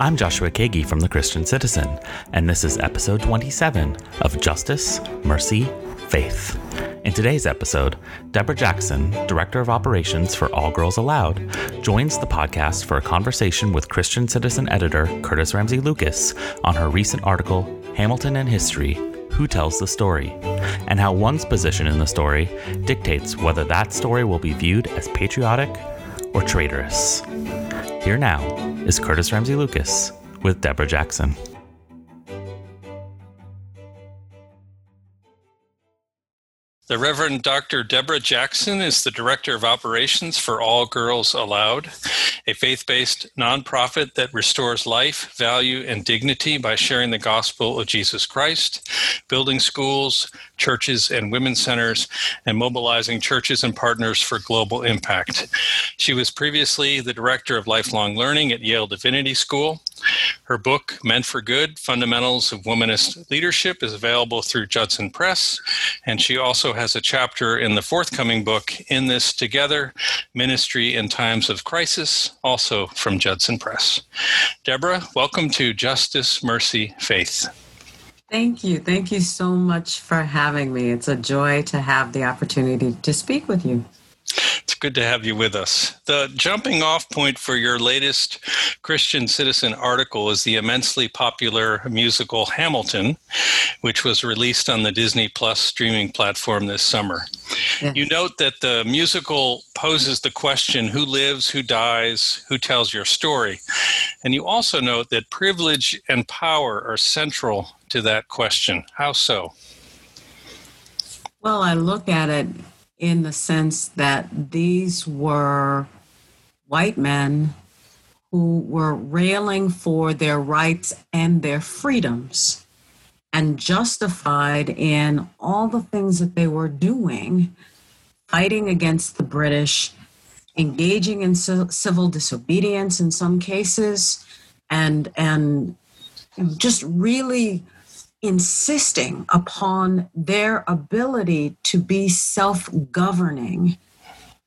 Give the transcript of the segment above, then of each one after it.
I'm Joshua Kagi from The Christian Citizen, and this is episode 27 of Justice, Mercy, Faith. In today's episode, Deborah Jackson, Director of Operations for All Girls Allowed, joins the podcast for a conversation with Christian Citizen editor Curtis Ramsey Lucas on her recent article, Hamilton and History Who Tells the Story, and how one's position in the story dictates whether that story will be viewed as patriotic or traitorous. Here now is Curtis Ramsey Lucas with Deborah Jackson. The Reverend Dr. Deborah Jackson is the Director of Operations for All Girls Allowed, a faith based nonprofit that restores life, value, and dignity by sharing the gospel of Jesus Christ, building schools, churches, and women's centers, and mobilizing churches and partners for global impact. She was previously the Director of Lifelong Learning at Yale Divinity School. Her book, Meant for Good Fundamentals of Womanist Leadership, is available through Judson Press. And she also has a chapter in the forthcoming book, In This Together Ministry in Times of Crisis, also from Judson Press. Deborah, welcome to Justice, Mercy, Faith. Thank you. Thank you so much for having me. It's a joy to have the opportunity to speak with you. It's good to have you with us. The jumping off point for your latest Christian Citizen article is the immensely popular musical Hamilton, which was released on the Disney Plus streaming platform this summer. Yes. You note that the musical poses the question who lives, who dies, who tells your story. And you also note that privilege and power are central to that question. How so? Well, I look at it in the sense that these were white men who were railing for their rights and their freedoms and justified in all the things that they were doing, fighting against the British, engaging in civil disobedience in some cases, and and just really insisting upon their ability to be self governing,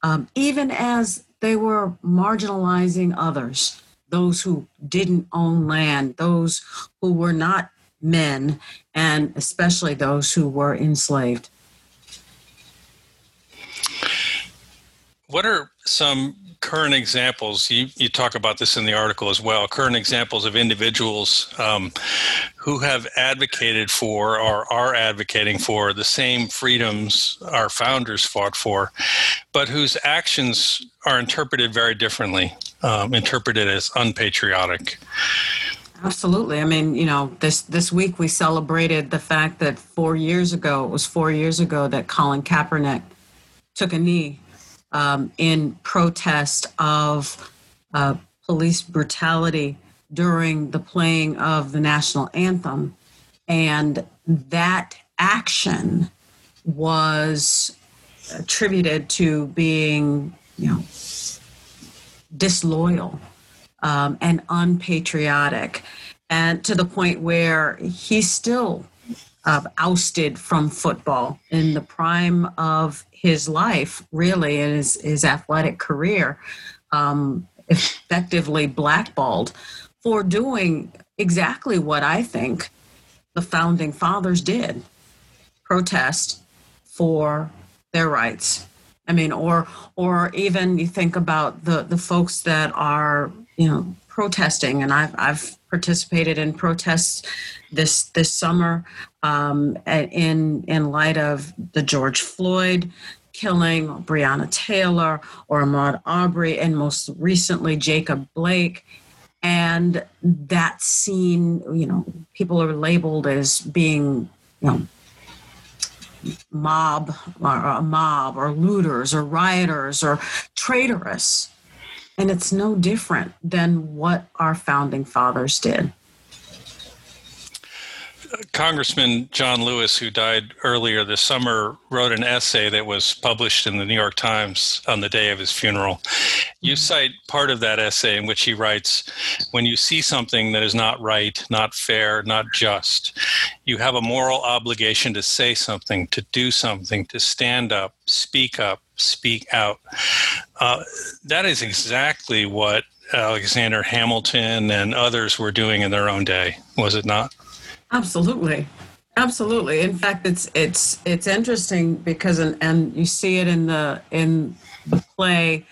um, even as they were marginalizing others, those who didn't own land, those who were not men, and especially those who were enslaved. What are some current examples, you, you talk about this in the article as well, current examples of individuals um, who have advocated for or are advocating for the same freedoms our founders fought for, but whose actions are interpreted very differently, um, interpreted as unpatriotic. Absolutely. I mean, you know, this this week we celebrated the fact that four years ago, it was four years ago that Colin Kaepernick took a knee um, in protest of uh, police brutality during the playing of the national anthem. And that action was attributed to being, you know, disloyal um, and unpatriotic, and to the point where he's still uh, ousted from football in the prime of his life, really, in his, his athletic career, um, effectively blackballed for doing exactly what I think the founding fathers did protest for their rights. I mean, or or even you think about the the folks that are you know protesting, and I've I've participated in protests this this summer um, in in light of the George Floyd killing, Breonna Taylor, or Ahmaud Arbery, and most recently Jacob Blake. And that scene, you know, people are labeled as being, you know, mob or a mob or looters or rioters or traitorous. And it's no different than what our founding fathers did. Congressman John Lewis, who died earlier this summer, wrote an essay that was published in the New York Times on the day of his funeral. You mm-hmm. cite part of that essay in which he writes When you see something that is not right, not fair, not just, you have a moral obligation to say something, to do something, to stand up, speak up, speak out. Uh, that is exactly what Alexander Hamilton and others were doing in their own day, was it not? Absolutely. Absolutely. In fact, it's it's it's interesting because and, and you see it in the in the play,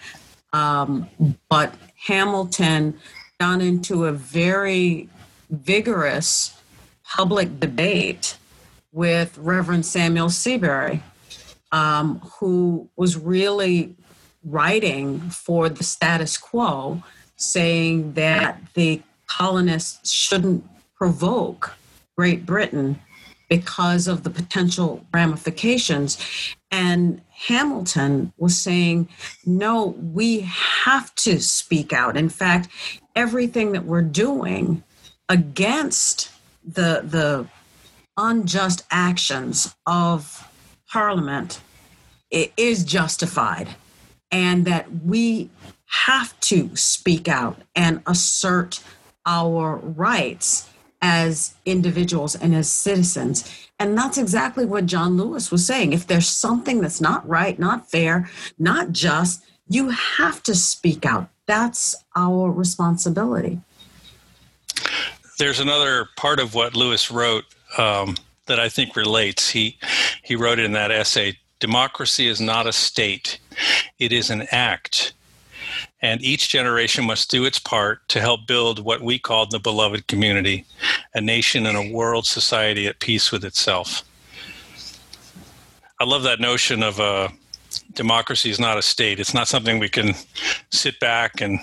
um, but Hamilton got into a very vigorous public debate with Reverend Samuel Seabury, um, who was really writing for the status quo, saying that the colonists shouldn't provoke Great Britain because of the potential ramifications. And Hamilton was saying, no, we have to speak out. In fact, everything that we're doing against the, the unjust actions of Parliament is justified, and that we have to speak out and assert our rights as individuals and as citizens. And that's exactly what John Lewis was saying. If there's something that's not right, not fair, not just, you have to speak out. That's our responsibility. There's another part of what Lewis wrote um, that I think relates. He he wrote in that essay, "Democracy is not a state; it is an act." And each generation must do its part to help build what we called the beloved community, a nation and a world society at peace with itself. I love that notion of a uh, democracy is not a state. It's not something we can sit back and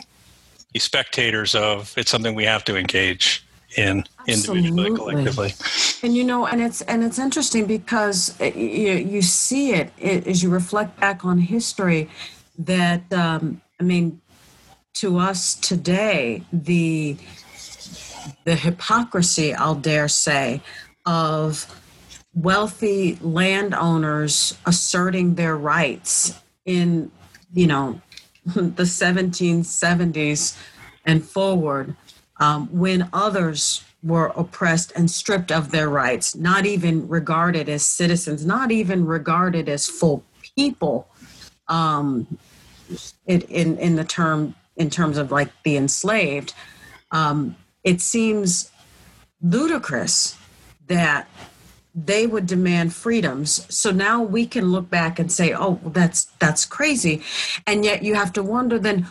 be spectators of. It's something we have to engage in Absolutely. individually, collectively. And you know, and it's and it's interesting because you, you see it, it as you reflect back on history that um, I mean, to us today the the hypocrisy i'll dare say of wealthy landowners asserting their rights in you know the 1770s and forward um, when others were oppressed and stripped of their rights not even regarded as citizens not even regarded as full people um, it, in in the term in terms of like the enslaved, um, it seems ludicrous that they would demand freedoms. So now we can look back and say, "Oh, that's that's crazy," and yet you have to wonder then,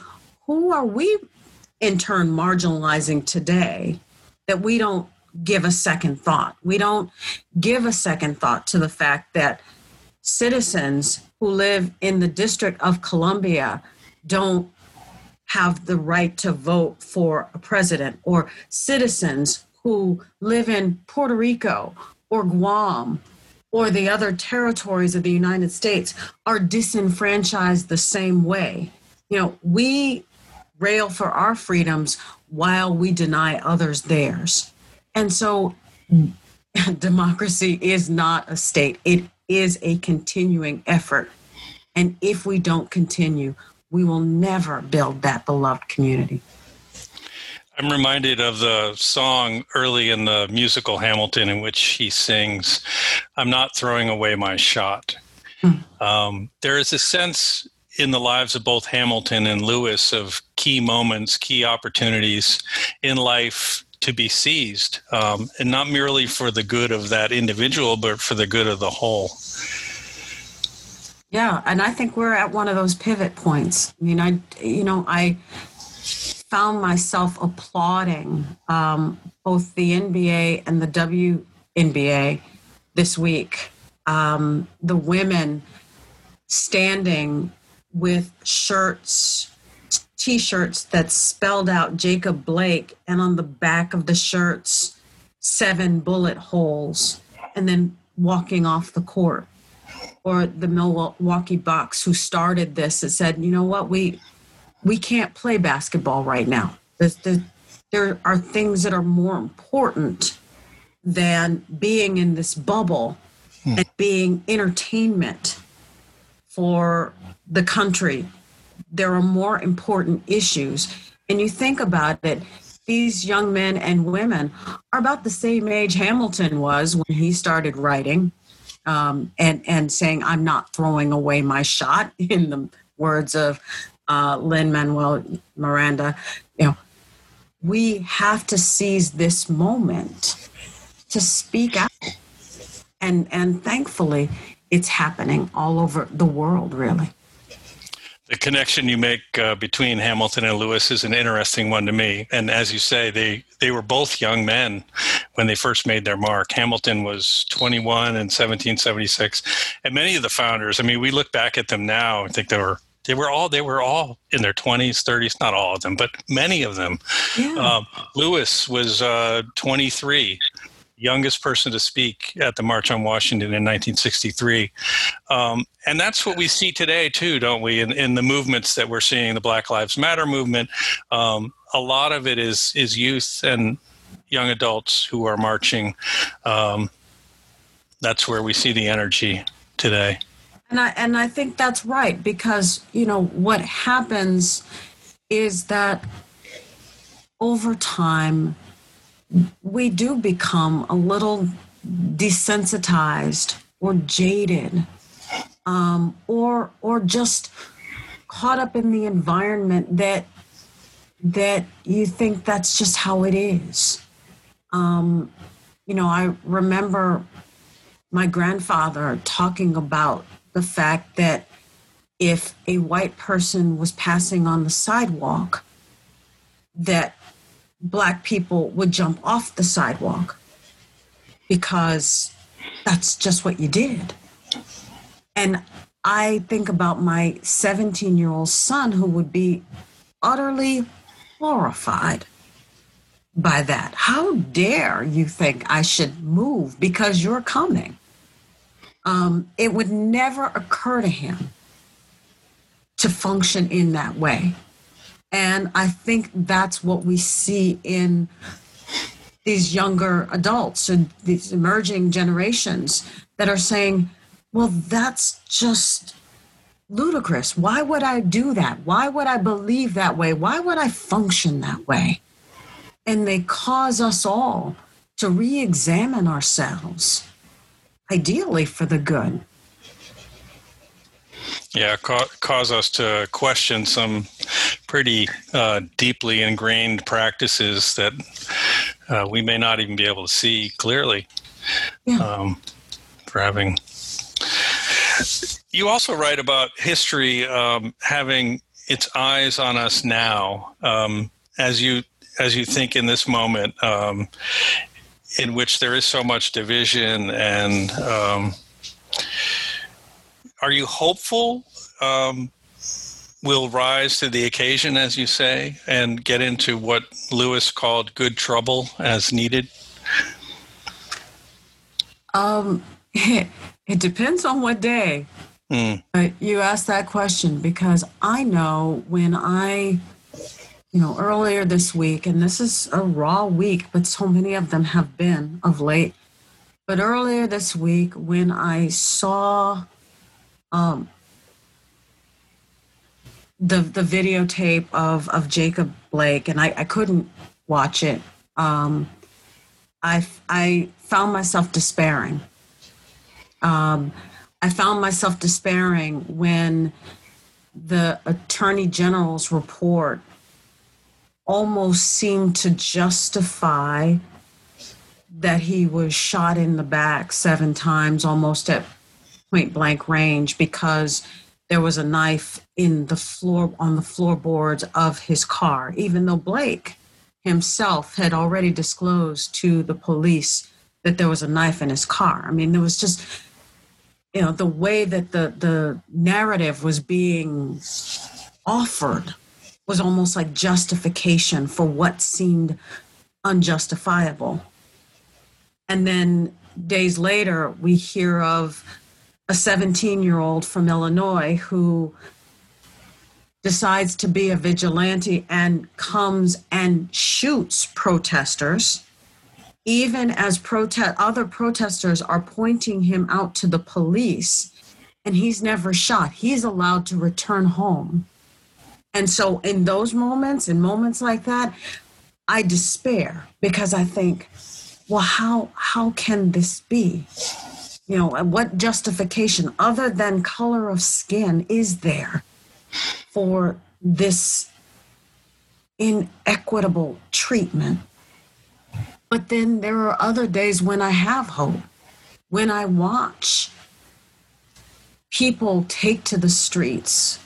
who are we in turn marginalizing today that we don't give a second thought? We don't give a second thought to the fact that citizens who live in the District of Columbia don't have the right to vote for a president, or citizens who live in Puerto Rico or Guam or the other territories of the United States are disenfranchised the same way. You know, we rail for our freedoms while we deny others theirs. And so democracy is not a state, it is a continuing effort. And if we don't continue, we will never build that beloved community. I'm reminded of the song early in the musical Hamilton in which he sings, I'm not throwing away my shot. Hmm. Um, there is a sense in the lives of both Hamilton and Lewis of key moments, key opportunities in life to be seized, um, and not merely for the good of that individual, but for the good of the whole. Yeah, and I think we're at one of those pivot points. I mean, I you know I found myself applauding um, both the NBA and the WNBA this week. Um, the women standing with shirts, t-shirts that spelled out Jacob Blake, and on the back of the shirts, seven bullet holes, and then walking off the court or the Milwaukee Bucks who started this that said, you know what, we we can't play basketball right now. The, there are things that are more important than being in this bubble hmm. and being entertainment for the country. There are more important issues. And you think about it, these young men and women are about the same age Hamilton was when he started writing um, and and saying I'm not throwing away my shot in the words of uh, Lin Manuel Miranda, you know, we have to seize this moment to speak out. And, and thankfully, it's happening all over the world, really. The connection you make uh, between Hamilton and Lewis is an interesting one to me. And as you say, they, they were both young men when they first made their mark. Hamilton was 21 in 1776. And many of the founders, I mean, we look back at them now and think they were they were all they were all in their 20s 30s not all of them but many of them yeah. um, lewis was uh, 23 youngest person to speak at the March on Washington in 1963. Um, and that's what we see today, too, don't we? In, in, the movements that we're seeing, the Black Lives Matter movement, um, a lot of it is, is youth and young adults who are marching. Um, that's where we see the energy today. And I, and I think that's right because, you know, what happens is that over time, we do become a little desensitized or jaded um, or or just caught up in the environment that that you think that's just how it is. Um, you know i remember my grandfather talking about the fact that if a white person was passing on the sidewalk that black people would jump off the sidewalk because that's just what you did. And I think about my 17 year old son who would be utterly horrified by that. How dare you think I should move because you're coming? Um, it would never occur to him to function in that way. And I think that's what we see in these younger adults and these emerging generations that are saying, well, that's just ludicrous. Why would I do that? Why would I believe that way? Why would I function that way? And they cause us all to re examine ourselves, ideally for the good. Yeah, ca- cause us to question some pretty uh, deeply ingrained practices that uh, we may not even be able to see clearly yeah. um, for having. You also write about history um, having its eyes on us now, um, as you as you think in this moment, um, in which there is so much division and um, are you hopeful um, will rise to the occasion, as you say, and get into what Lewis called good trouble as needed? Um, it, it depends on what day. Mm. But you asked that question because I know when I, you know, earlier this week, and this is a raw week, but so many of them have been of late. But earlier this week, when I saw um, the the videotape of of Jacob Blake, and I, I couldn't watch it. Um, I I found myself despairing. Um, I found myself despairing when the Attorney General's report almost seemed to justify that he was shot in the back seven times, almost at point blank range, because there was a knife in the floor on the floorboards of his car, even though Blake himself had already disclosed to the police that there was a knife in his car. I mean, there was just you know the way that the the narrative was being offered was almost like justification for what seemed unjustifiable. And then days later, we hear of a 17 year old from Illinois who decides to be a vigilante and comes and shoots protesters even as other protesters are pointing him out to the police and he's never shot. He's allowed to return home. And so in those moments in moments like that i despair because i think well how how can this be you know, what justification other than color of skin is there for this inequitable treatment. But then there are other days when I have hope, when I watch people take to the streets,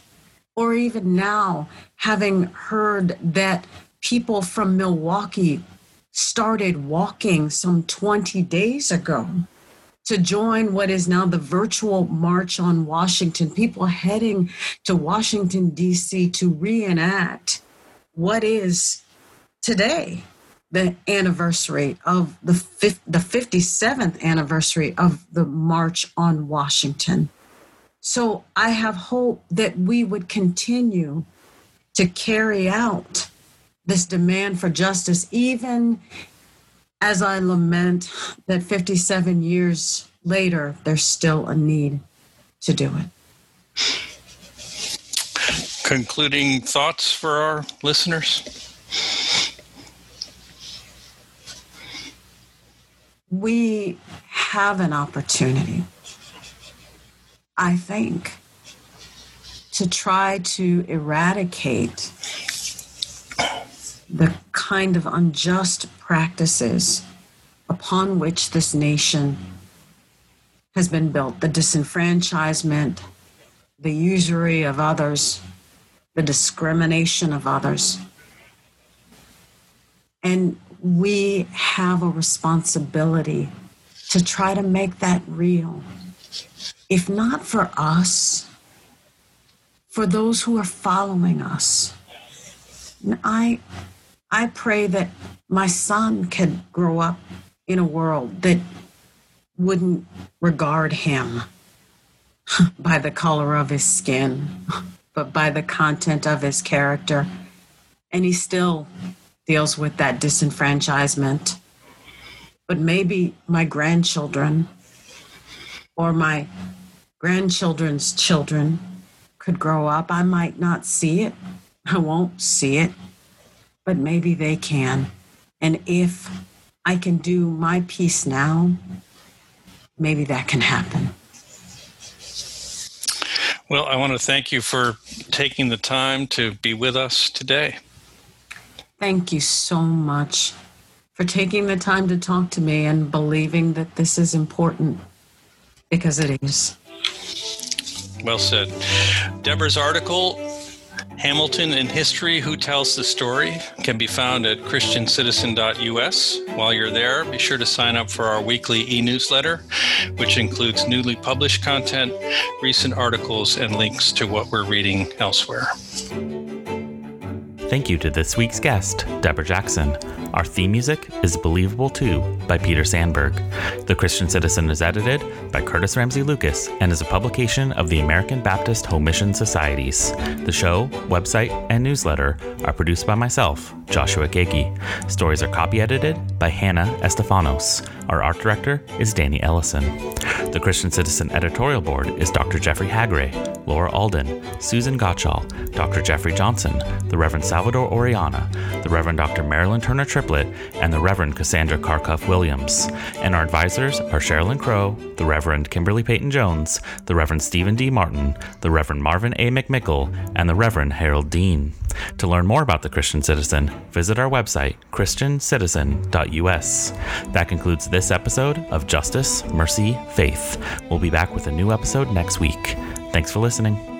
or even now, having heard that people from Milwaukee started walking some 20 days ago to join what is now the virtual March on Washington, people heading to Washington, D.C. to reenact what is today the anniversary of the, the 57th anniversary of the March on Washington. So I have hope that we would continue to carry out this demand for justice, even as I lament that 57 years later, there's still a need to do it. Concluding thoughts for our listeners? We have an opportunity, I think, to try to eradicate kind of unjust practices upon which this nation has been built the disenfranchisement, the usury of others, the discrimination of others. And we have a responsibility to try to make that real. If not for us, for those who are following us. And I I pray that my son can grow up in a world that wouldn't regard him by the color of his skin, but by the content of his character. And he still deals with that disenfranchisement. But maybe my grandchildren or my grandchildren's children could grow up. I might not see it, I won't see it but maybe they can. And if I can do my piece now, maybe that can happen. Well, I want to thank you for taking the time to be with us today. Thank you so much for taking the time to talk to me and believing that this is important because it is. Well said. Deborah's article Hamilton in History Who Tells the Story can be found at ChristianCitizen.us. While you're there, be sure to sign up for our weekly e newsletter, which includes newly published content, recent articles, and links to what we're reading elsewhere. Thank you to this week's guest, Deborah Jackson. Our theme music is Believable Too by Peter Sandberg. The Christian Citizen is edited by Curtis Ramsey Lucas and is a publication of the American Baptist Home Mission Societies. The show, website, and newsletter are produced by myself, Joshua Gagey. Stories are copy edited by Hannah Estefanos. Our art director is Danny Ellison. The Christian Citizen editorial board is Dr. Jeffrey Haggray, Laura Alden, Susan Gottschall, Dr. Jeffrey Johnson, the Reverend Salvador Oriana, the Reverend Dr. Marilyn Turner Triplett, and the Reverend Cassandra Karkuff Williams. And our advisors are Sherilyn Crow, the Reverend Kimberly Peyton Jones, the Reverend Stephen D. Martin, the Reverend Marvin A. McMickle, and the Reverend Harold Dean. To learn more about the Christian Citizen, visit our website, ChristianCitizen.us. That concludes this episode of Justice, Mercy, Faith. We'll be back with a new episode next week. Thanks for listening.